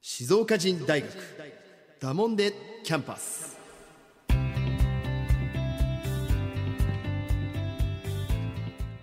静岡人大学ダモンデキャンパス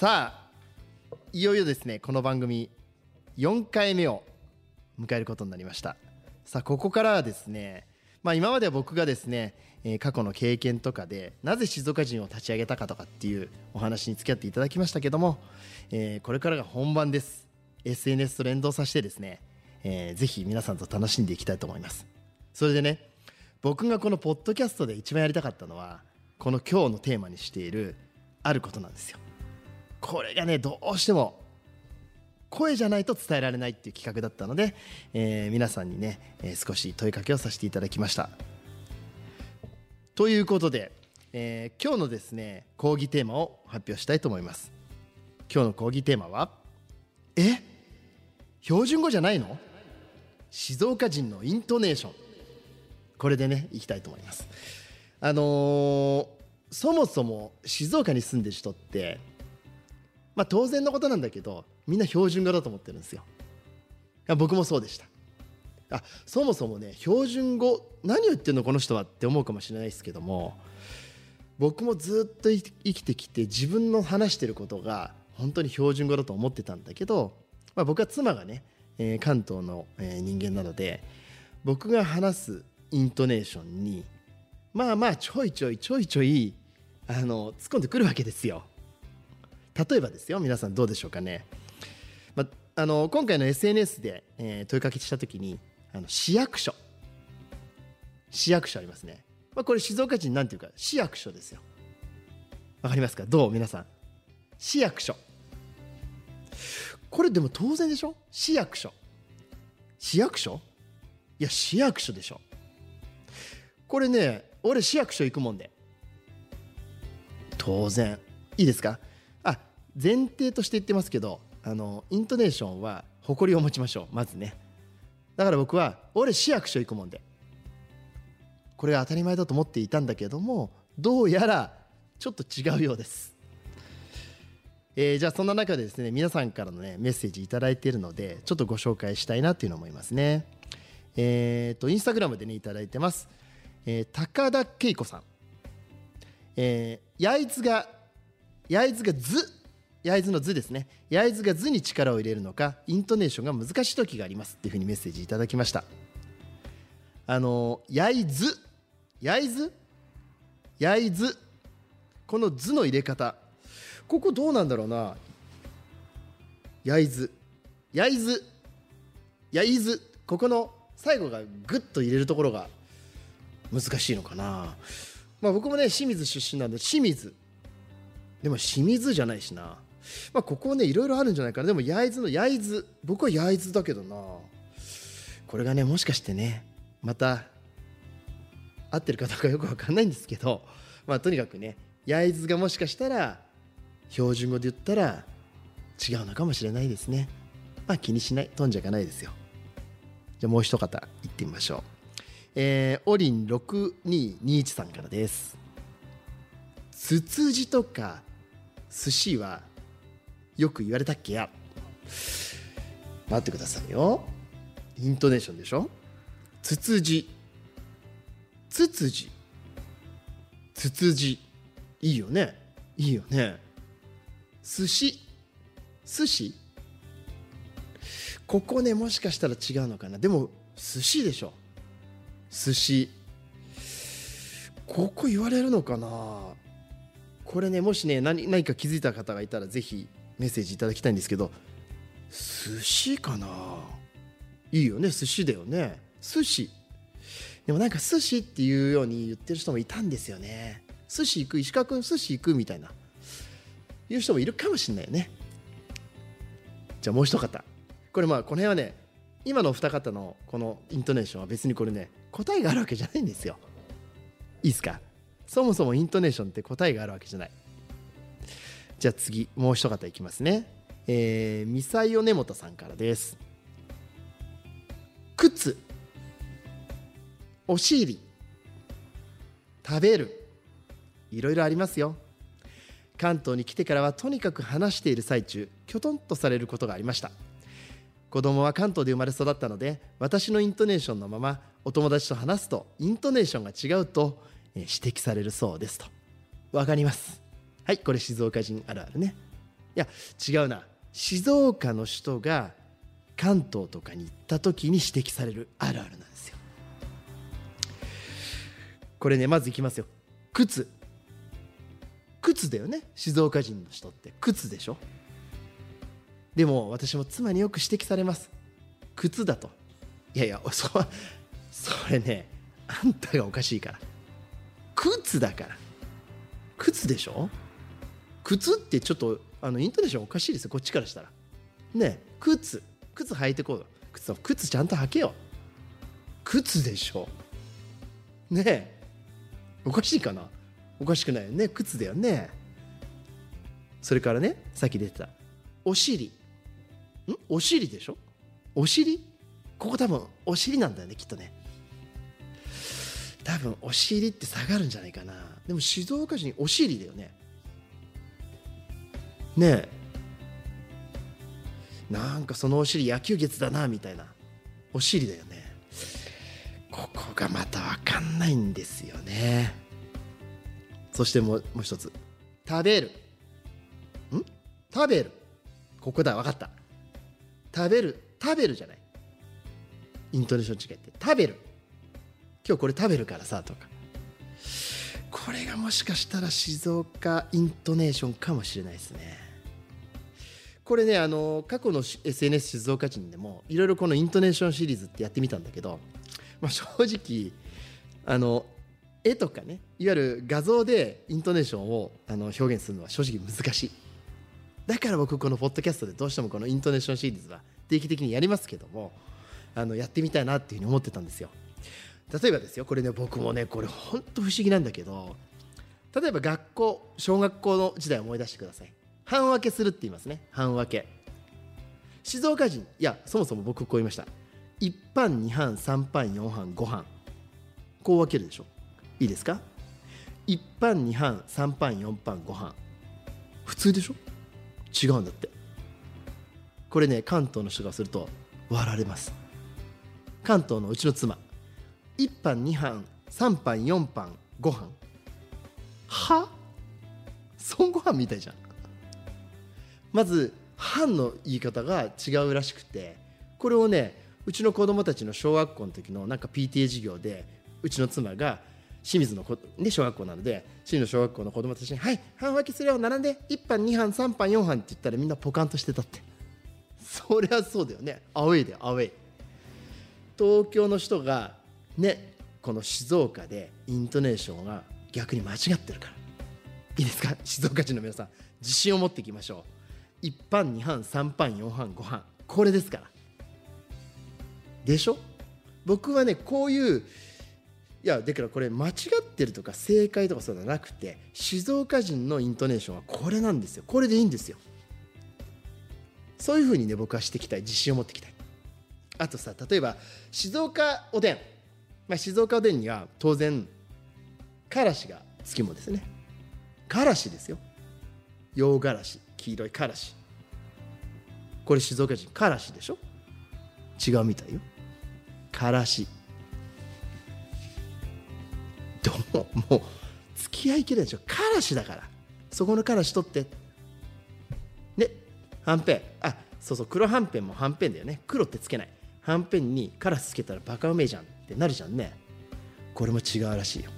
さあいよいよですねこの番組4回目を迎えることになりました。さあここからはですねまあ今までは僕がですね、えー過去の経験とかでなぜ静岡人を立ち上げたかとかっていうお話に付き合っていただきましたけども、えーこれからが本番です。SNS と連動させてですね、えーぜひ皆さんと楽しんでいきたいと思います。それでね僕がこのポッドキャストで一番やりたかったのはこの今日のテーマにしているあることなんですよ。これがねどうしても声じゃないと伝えられないっていう企画だったので、えー皆さんにね、えー少し問いかけをさせていただきました。ということで、えー今日のですね講義テーマを発表したいと思います。今日の講義テーマはえ？標準語じゃないの？静岡人のイントネーション。これでねいきたいと思います。あのーそもそも静岡に住んでる人ってまあ当然のことなんだけどみんな標準語だと思ってるんですよ僕もそうでしたあそもそもね標準語何を言ってんのこの人はって思うかもしれないですけども僕もずっと生きてきて自分の話してることが本当に標準語だと思ってたんだけど、まあ、僕は妻がね、えー関東の、えー人間なので僕が話すイントネーションにまあまあちょいちょいちょいちょいあの突っ込んでくるわけですよ。例えばですよ皆さんどうでしょうかね、まあの今回の SNS で、えー問いかけした時にあの市役所。市役所ありますね、ま、これ静岡人なんていうか市役所ですよ。わかりますか？どう？皆さん。市役所。これでも当然でしょ？市役所。市役所？いや市役所でしょ。これね俺市役所行くもんで。当然。いいですか？前提として言ってますけどあのイントネーションは誇りを持ちましょうまずね。だから僕は俺市役所行くもんで。これが当たり前だと思っていたんだけどもどうやらちょっと違うようです、えーじゃあそんな中でですね皆さんからのねメッセージ頂いているのでちょっとご紹介したいなっていうのを思いますね。えっ、とインスタグラムでねいただいてます、えー高田恵子さん。えー焼津が焼津が図焼津の図ですね。焼津が図に力を入れるのかイントネーションが難しい時があります。っていうふうにメッセージいただきました。あの焼津焼津焼津この図の入れ方。ここどうなんだろうな。焼津焼津焼津ここの最後がグッと入れるところが難しいのかな。まあ僕もね清水出身なんで清水。でも清水じゃないしな。まあここねいろいろあるんじゃないかな。でも焼津の焼津。僕は焼津だけどな。これがねもしかしてねまた合ってるかどうかよくわかんないんですけどまあとにかくね焼津がもしかしたら標準語で言ったら違うのかもしれないですね。まあ気にしない。飛んじゃいかないですよ。じゃあもう一方行ってみましょう。えー、オリン6221さんからです。つつじとか寿司はよく言われたっけや。待ってくださいよ。イントネーションでしょ。つつじ。つつじ。つつじ。いいよね。いいよね。寿司。寿司。ここねもしかしたら違うのかな。でも寿司でしょ。寿司。ここ言われるのかな。これねもしね何何か気づいた方がいたらぜひメッセージいただきたいんですけど寿司かな？いいよね寿司だよね。寿司。でもなんか寿司っていうように言ってる人もいたんですよね。寿司行く石川君寿司行くみたいな。言う人もいるかもしれないよね。じゃあもう一方。これまあこの辺はね今のお二方のこのイントネーションは別にこれね答えがあるわけじゃないんですよ。いいですか？そもそもイントネーションって答えがあるわけじゃない。じゃあ次もう一方いきますね。えー、ミサイオネモトさんからです。靴お尻食べる。いろいろありますよ。関東に来てからはとにかく話している最中きょとんとされることがありました。子供は関東で生まれ育ったので私のイントネーションのままお友達と話すとイントネーションが違うと指摘されるそうですと。わかります。はいこれ静岡人あるあるね。いや違うな。静岡の人が関東とかに行った時に指摘されるあるあるなんですよ。これねまずいきますよ。靴。靴だよね静岡人の人って。靴でしょ。でも私も妻によく指摘されます。靴だと。いやいやそそれねあんたがおかしいから。靴だから。靴でしょ。靴ってちょっとあのイントネーションおかしいですよ。こっちからしたら。ねえ靴。靴履いてこう靴靴ちゃんと履けよ。靴でしょ。ねえ。おかしいかな。おかしくないよね。靴だよね。それからねさっき出てた。お尻。ん？お尻でしょ？お尻？ここ多分お尻なんだよねきっとね。多分お尻って下がるんじゃないかな。でも静岡市にお尻だよね。ねえ。なんかそのお尻野球月だなみたいな。お尻だよね。ここがまた分かんないんですよね。そしてもうもう一つ。食べる。ん？食べる。ここだ分かった。食べる。食べるじゃない。イントネーション違いって。食べる。今日これ食べるからさとか。これがもしかしたら静岡イントネーションかもしれないですね。これねあの過去の SNS 静岡人でもいろいろこのイントネーションシリーズってやってみたんだけど、まあ、正直あの絵とかねいわゆる画像でイントネーションをあの表現するのは正直難しい。だから僕このポッドキャストでどうしてもこのイントネーションシリーズは定期的にやりますけどもあのやってみたいなっていうふうに思ってたんですよ。例えばですよこれね僕もねこれ本当不思議なんだけど例えば学校小学校の時代を思い出してください。半分けするって言いますね。半分け。静岡人いやそもそも僕こう言いました。1班2班3班4班5班こう分けるでしょ。いいですか？1班2班3班4班5班普通でしょ？違うんだって。これね関東の人がすると笑われます。関東のうちの妻。1班2班3班4班5班。は？孫悟飯みたいじゃん。まず班の言い方が違うらしくてこれをねうちの子供たちの小学校の時のなんか PTA 授業でうちの妻が清水のこ、ね、小学校なので清水の小学校の子供たちに「はい半分けするよ並んで1班2班3班4班」って言ったらみんなポカンとしてたって。そりゃそうだよね。アウェイだよアウェイ。東京の人がねこの静岡でイントネーションが逆に間違ってるから。いいですか？静岡人の皆さん自信を持っていきましょう。1班2班3班4班5班。これですから。でしょ？僕はねこういういやだからこれ間違ってるとか正解とかそうじゃなくて静岡人のイントネーションはこれなんですよ。これでいいんですよ。そういうふうにね僕はしていきたい。自信を持っていきたい。あとさ例えば静岡おでん、まあ、静岡おでんには当然からしがつきもですね。からしですよ。洋辛子黄色いからし。これ静岡人からしでしょ？違うみたいよ。からし。どうももう付き合いきれないでしょ？からしだから。そこのからし取って。ねはんぺん。あそうそう黒はんぺんもはんぺんだよね。黒ってつけない。はんぺんにカラスつけたらバカうめえじゃん。ってなるじゃんね。これも違うらしいよ。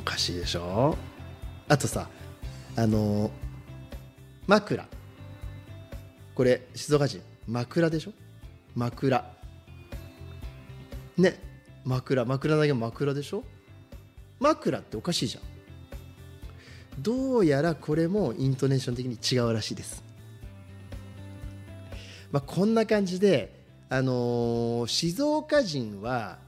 おかしいでしょ？あとさあのー枕。これ静岡人。枕でしょ？枕。ね。枕。枕だけ枕でしょ？枕っておかしいじゃん。どうやらこれもイントネーション的に違うらしいです。まあこんな感じであのー静岡人は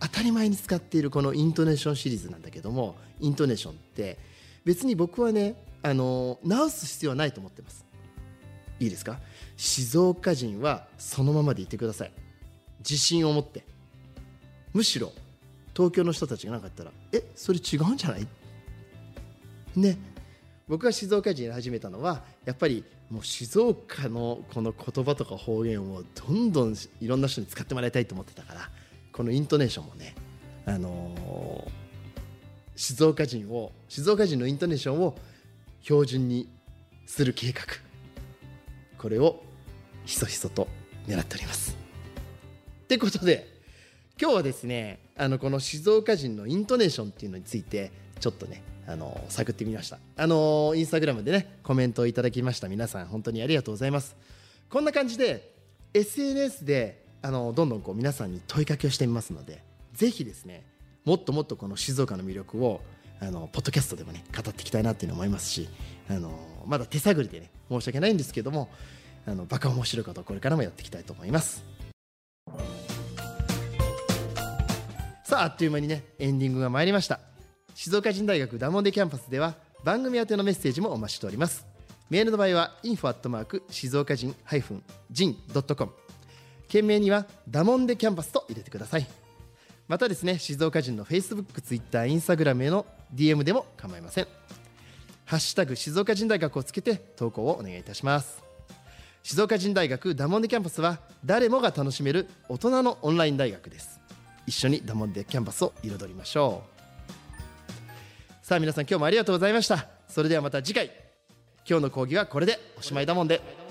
当たり前に使っているこのイントネーションシリーズなんだけどもイントネーションって別に僕はね、あのー直す必要はないと思ってます。いいですか？静岡人はそのままでいてください。自信を持って。むしろ東京の人たちが何かったら「えそれ違うんじゃない?」ね。僕が静岡人に始めたのはやっぱりもう静岡のこの言葉とか方言をどんどんいろんな人に使ってもらいたいと思ってたからこのイントネーションもね、あのー静岡人を静岡人のイントネーションを標準にする計画これをひそひそと狙っております。ってことで今日はですねあのこの静岡人のイントネーションっていうのについてちょっとねあの探ってみました。あのインスタグラムでねコメントをいただきました。皆さん本当にありがとうございます。こんな感じで SNS であのどんどんこう皆さんに問いかけをしてみますのでぜひですねもっともっとこの静岡の魅力をあのポッドキャストでもね語っていきたいなっていうのを思いますしあのまだ手探りでね申し訳ないんですけどもあのバカ面白いことをこれからもやっていきたいと思います。さああっという間にねエンディングが参りました。静岡人大学ダモンデキャンパスでは番組宛てのメッセージもお待ちしております。メールの場合は info@ 静岡人 -jin.com 件名にはダモンデキャンパスと入れてください。またですね静岡人の Facebook、Twitter、Instagram への DM でも構いません。ハッシュタグ静岡人大学をつけて投稿をお願いいたします。静岡人大学ダモンデキャンパスは誰もが楽しめる大人のオンライン大学です。一緒にダモンデキャンパスを彩りましょう。さあ皆さん今日もありがとうございました。それではまた次回。今日の講義はこれでおしまいだもんで。